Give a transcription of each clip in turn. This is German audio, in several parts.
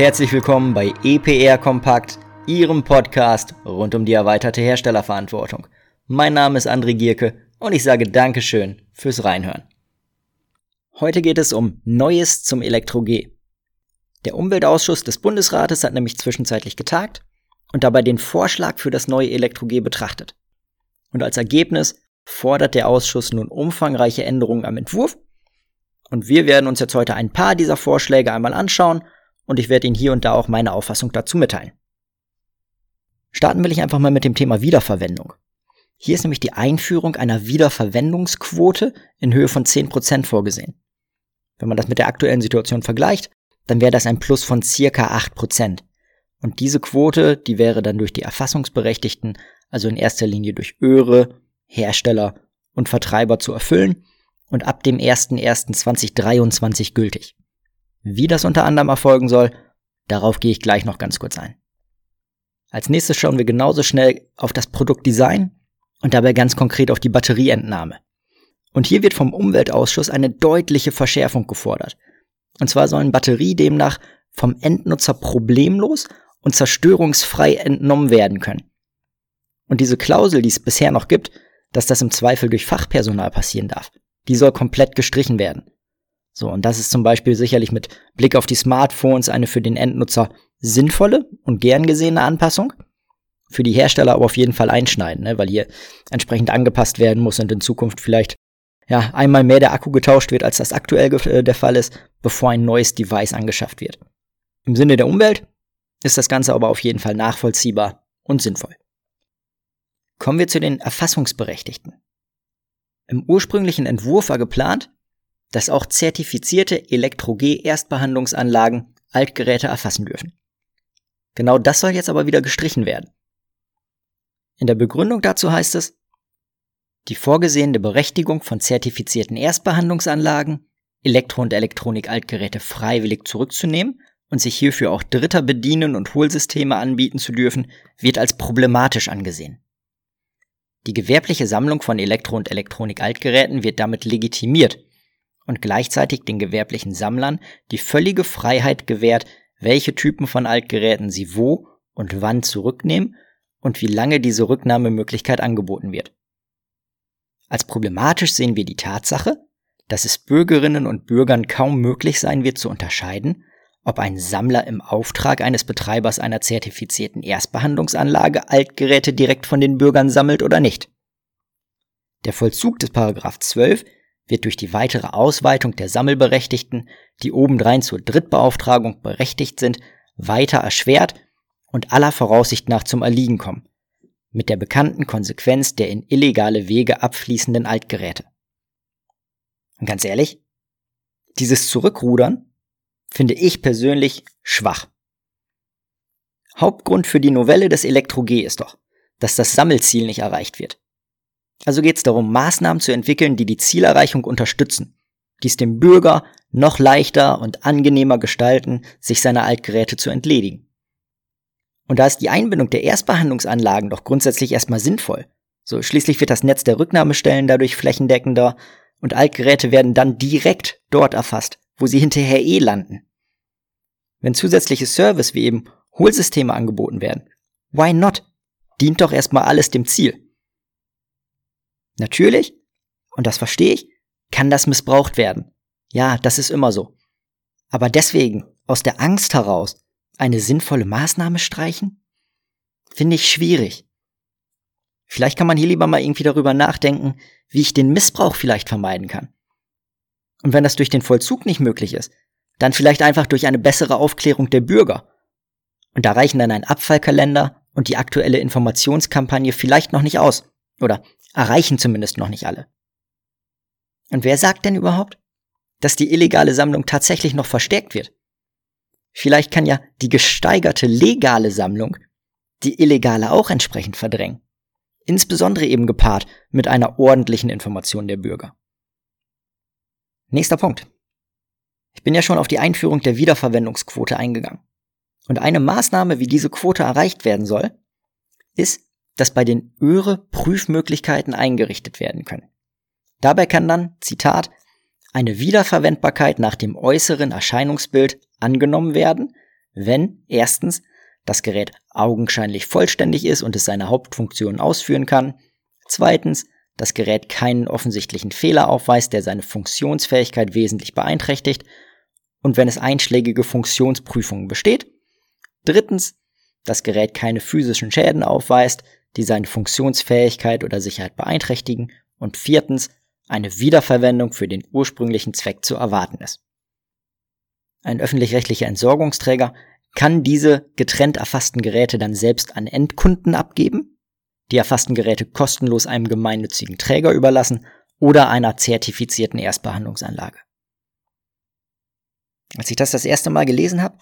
herzlich willkommen bei EPR Kompakt, Ihrem Podcast rund um die erweiterte Herstellerverantwortung. Mein Name ist André Gierke und ich sage Dankeschön fürs Reinhören. Heute geht es um Neues zum Elektro-G. Der Umweltausschuss des Bundesrates hat nämlich zwischenzeitlich getagt und dabei den Vorschlag für das neue Elektro-G betrachtet. Und als Ergebnis fordert der Ausschuss nun umfangreiche Änderungen am Entwurf. Und wir werden uns jetzt heute ein paar dieser Vorschläge einmal anschauen und ich werde Ihnen hier und da auch meine Auffassung dazu mitteilen. Starten will ich einfach mal mit dem Thema Wiederverwendung. Hier ist nämlich die Einführung einer Wiederverwendungsquote in Höhe von 10% vorgesehen. Wenn man das mit der aktuellen Situation vergleicht, dann wäre das ein Plus von circa 8%. Und diese Quote, die wäre dann durch die Erfassungsberechtigten, also in erster Linie durch Öre, Hersteller und Vertreiber zu erfüllen und ab dem 01.01.2023 gültig. Wie das unter anderem erfolgen soll, darauf gehe ich gleich noch ganz kurz ein. Als nächstes schauen wir genauso schnell auf das Produktdesign und dabei ganz konkret auf die Batterieentnahme. Und hier wird vom Umweltausschuss eine deutliche Verschärfung gefordert. Und zwar sollen Batterie demnach vom Endnutzer problemlos und zerstörungsfrei entnommen werden können. Und diese Klausel, die es bisher noch gibt, dass das im Zweifel durch Fachpersonal passieren darf, die soll komplett gestrichen werden. So, und das ist zum Beispiel sicherlich mit Blick auf die Smartphones eine für den Endnutzer sinnvolle und gern gesehene Anpassung. Für die Hersteller aber auf jeden Fall einschneiden, ne, weil hier entsprechend angepasst werden muss und in Zukunft vielleicht ja einmal mehr der Akku getauscht wird, als das aktuell äh, der Fall ist, bevor ein neues Device angeschafft wird. Im Sinne der Umwelt ist das Ganze aber auf jeden Fall nachvollziehbar und sinnvoll. Kommen wir zu den Erfassungsberechtigten. Im ursprünglichen Entwurf war geplant, dass auch zertifizierte Elektro-G-Erstbehandlungsanlagen Altgeräte erfassen dürfen. Genau das soll jetzt aber wieder gestrichen werden. In der Begründung dazu heißt es, die vorgesehene Berechtigung von zertifizierten Erstbehandlungsanlagen, Elektro- und Elektronik-Altgeräte freiwillig zurückzunehmen und sich hierfür auch Dritter bedienen und Hohlsysteme anbieten zu dürfen, wird als problematisch angesehen. Die gewerbliche Sammlung von Elektro- und Elektronik-Altgeräten wird damit legitimiert und gleichzeitig den gewerblichen Sammlern die völlige Freiheit gewährt, welche Typen von Altgeräten sie wo und wann zurücknehmen und wie lange diese Rücknahmemöglichkeit angeboten wird. Als problematisch sehen wir die Tatsache, dass es Bürgerinnen und Bürgern kaum möglich sein wird zu unterscheiden, ob ein Sammler im Auftrag eines Betreibers einer zertifizierten Erstbehandlungsanlage Altgeräte direkt von den Bürgern sammelt oder nicht. Der Vollzug des Paragraph 12 wird durch die weitere Ausweitung der Sammelberechtigten, die obendrein zur Drittbeauftragung berechtigt sind, weiter erschwert und aller Voraussicht nach zum Erliegen kommen, mit der bekannten Konsequenz der in illegale Wege abfließenden Altgeräte. Und ganz ehrlich, dieses Zurückrudern finde ich persönlich schwach. Hauptgrund für die Novelle des Elektro-G ist doch, dass das Sammelziel nicht erreicht wird. Also geht es darum, Maßnahmen zu entwickeln, die die Zielerreichung unterstützen, die es dem Bürger noch leichter und angenehmer gestalten, sich seiner Altgeräte zu entledigen. Und da ist die Einbindung der Erstbehandlungsanlagen doch grundsätzlich erstmal sinnvoll. So schließlich wird das Netz der Rücknahmestellen dadurch flächendeckender und Altgeräte werden dann direkt dort erfasst, wo sie hinterher eh landen. Wenn zusätzliche Service wie eben Hohlsysteme angeboten werden, why not? Dient doch erstmal alles dem Ziel. Natürlich, und das verstehe ich, kann das missbraucht werden. Ja, das ist immer so. Aber deswegen, aus der Angst heraus, eine sinnvolle Maßnahme streichen? Finde ich schwierig. Vielleicht kann man hier lieber mal irgendwie darüber nachdenken, wie ich den Missbrauch vielleicht vermeiden kann. Und wenn das durch den Vollzug nicht möglich ist, dann vielleicht einfach durch eine bessere Aufklärung der Bürger. Und da reichen dann ein Abfallkalender und die aktuelle Informationskampagne vielleicht noch nicht aus. Oder erreichen zumindest noch nicht alle. Und wer sagt denn überhaupt, dass die illegale Sammlung tatsächlich noch verstärkt wird? Vielleicht kann ja die gesteigerte legale Sammlung die illegale auch entsprechend verdrängen. Insbesondere eben gepaart mit einer ordentlichen Information der Bürger. Nächster Punkt. Ich bin ja schon auf die Einführung der Wiederverwendungsquote eingegangen. Und eine Maßnahme, wie diese Quote erreicht werden soll, ist, dass bei den Öre Prüfmöglichkeiten eingerichtet werden können. Dabei kann dann, Zitat, eine Wiederverwendbarkeit nach dem äußeren Erscheinungsbild angenommen werden, wenn erstens das Gerät augenscheinlich vollständig ist und es seine Hauptfunktion ausführen kann, zweitens das Gerät keinen offensichtlichen Fehler aufweist, der seine Funktionsfähigkeit wesentlich beeinträchtigt, und wenn es einschlägige Funktionsprüfungen besteht, drittens das Gerät keine physischen Schäden aufweist, die seine Funktionsfähigkeit oder Sicherheit beeinträchtigen, und viertens eine Wiederverwendung für den ursprünglichen Zweck zu erwarten ist. Ein öffentlich-rechtlicher Entsorgungsträger kann diese getrennt erfassten Geräte dann selbst an Endkunden abgeben, die erfassten Geräte kostenlos einem gemeinnützigen Träger überlassen oder einer zertifizierten Erstbehandlungsanlage. Als ich das das erste Mal gelesen habe,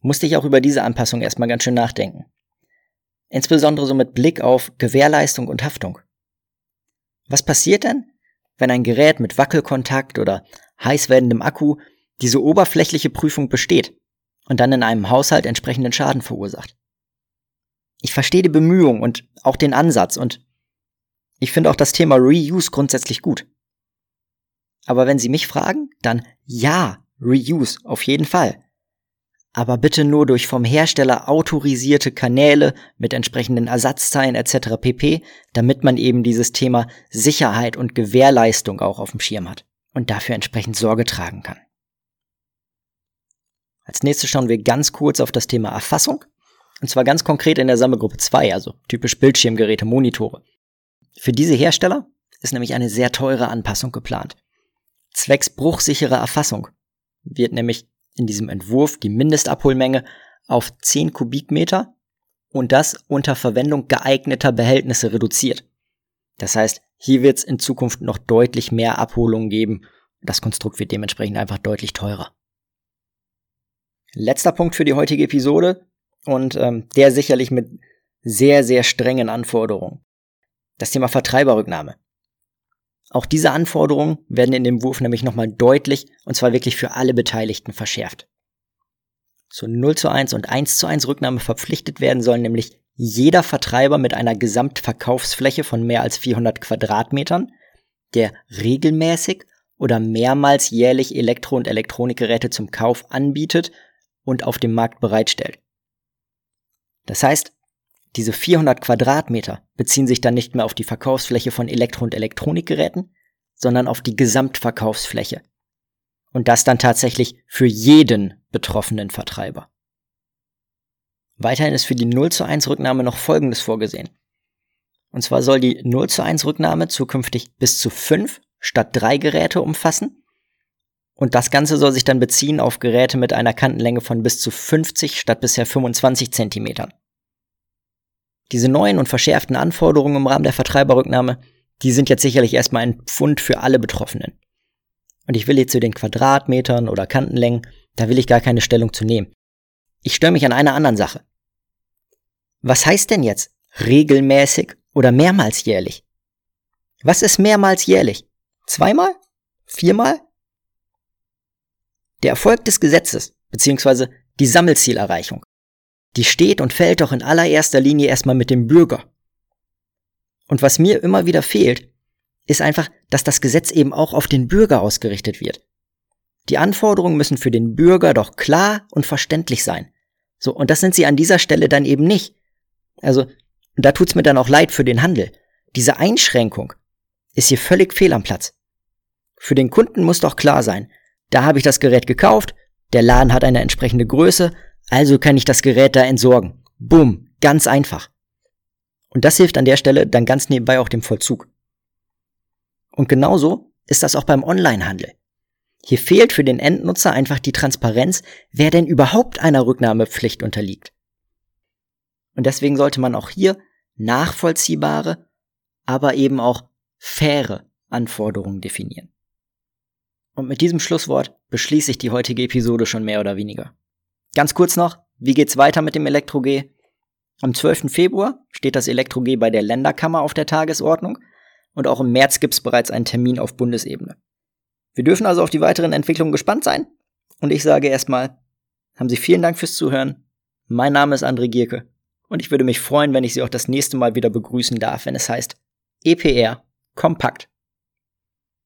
musste ich auch über diese Anpassung erstmal ganz schön nachdenken. Insbesondere so mit Blick auf Gewährleistung und Haftung. Was passiert denn, wenn ein Gerät mit Wackelkontakt oder heiß werdendem Akku diese oberflächliche Prüfung besteht und dann in einem Haushalt entsprechenden Schaden verursacht? Ich verstehe die Bemühung und auch den Ansatz und ich finde auch das Thema Reuse grundsätzlich gut. Aber wenn Sie mich fragen, dann ja, Reuse auf jeden Fall. Aber bitte nur durch vom Hersteller autorisierte Kanäle mit entsprechenden Ersatzteilen etc. pp, damit man eben dieses Thema Sicherheit und Gewährleistung auch auf dem Schirm hat und dafür entsprechend Sorge tragen kann. Als nächstes schauen wir ganz kurz auf das Thema Erfassung. Und zwar ganz konkret in der Sammelgruppe 2, also typisch Bildschirmgeräte, Monitore. Für diese Hersteller ist nämlich eine sehr teure Anpassung geplant. Zwecks bruchsichere Erfassung wird nämlich in diesem Entwurf die Mindestabholmenge auf 10 Kubikmeter und das unter Verwendung geeigneter Behältnisse reduziert. Das heißt, hier wird es in Zukunft noch deutlich mehr Abholungen geben. Das Konstrukt wird dementsprechend einfach deutlich teurer. Letzter Punkt für die heutige Episode und ähm, der sicherlich mit sehr, sehr strengen Anforderungen. Das Thema Vertreiberrücknahme. Auch diese Anforderungen werden in dem Wurf nämlich nochmal deutlich und zwar wirklich für alle Beteiligten verschärft. Zu 0 zu 1 und 1 zu 1 Rücknahme verpflichtet werden sollen nämlich jeder Vertreiber mit einer Gesamtverkaufsfläche von mehr als 400 Quadratmetern, der regelmäßig oder mehrmals jährlich Elektro- und Elektronikgeräte zum Kauf anbietet und auf dem Markt bereitstellt. Das heißt, diese 400 Quadratmeter beziehen sich dann nicht mehr auf die Verkaufsfläche von Elektro- und Elektronikgeräten, sondern auf die Gesamtverkaufsfläche. Und das dann tatsächlich für jeden betroffenen Vertreiber. Weiterhin ist für die 0 zu 1 Rücknahme noch Folgendes vorgesehen. Und zwar soll die 0 zu 1 Rücknahme zukünftig bis zu 5 statt 3 Geräte umfassen. Und das Ganze soll sich dann beziehen auf Geräte mit einer Kantenlänge von bis zu 50 statt bisher 25 Zentimetern. Diese neuen und verschärften Anforderungen im Rahmen der Vertreiberrücknahme, die sind jetzt sicherlich erstmal ein Pfund für alle Betroffenen. Und ich will jetzt zu den Quadratmetern oder Kantenlängen, da will ich gar keine Stellung zu nehmen. Ich störe mich an einer anderen Sache. Was heißt denn jetzt regelmäßig oder mehrmals jährlich? Was ist mehrmals jährlich? Zweimal? Viermal? Der Erfolg des Gesetzes, beziehungsweise die Sammelzielerreichung, die steht und fällt doch in allererster Linie erstmal mit dem Bürger. Und was mir immer wieder fehlt, ist einfach, dass das Gesetz eben auch auf den Bürger ausgerichtet wird. Die Anforderungen müssen für den Bürger doch klar und verständlich sein. So, und das sind sie an dieser Stelle dann eben nicht. Also, da tut's mir dann auch leid für den Handel. Diese Einschränkung ist hier völlig fehl am Platz. Für den Kunden muss doch klar sein, da habe ich das Gerät gekauft, der Laden hat eine entsprechende Größe, also kann ich das Gerät da entsorgen. Bumm, ganz einfach. Und das hilft an der Stelle dann ganz nebenbei auch dem Vollzug. Und genauso ist das auch beim Onlinehandel. Hier fehlt für den Endnutzer einfach die Transparenz, wer denn überhaupt einer Rücknahmepflicht unterliegt. Und deswegen sollte man auch hier nachvollziehbare, aber eben auch faire Anforderungen definieren. Und mit diesem Schlusswort beschließe ich die heutige Episode schon mehr oder weniger. Ganz kurz noch, wie geht's weiter mit dem Elektro-G? Am 12. Februar steht das Elektro-G bei der Länderkammer auf der Tagesordnung und auch im März gibt's bereits einen Termin auf Bundesebene. Wir dürfen also auf die weiteren Entwicklungen gespannt sein und ich sage erstmal, haben Sie vielen Dank fürs Zuhören. Mein Name ist André Gierke und ich würde mich freuen, wenn ich Sie auch das nächste Mal wieder begrüßen darf, wenn es heißt EPR Kompakt.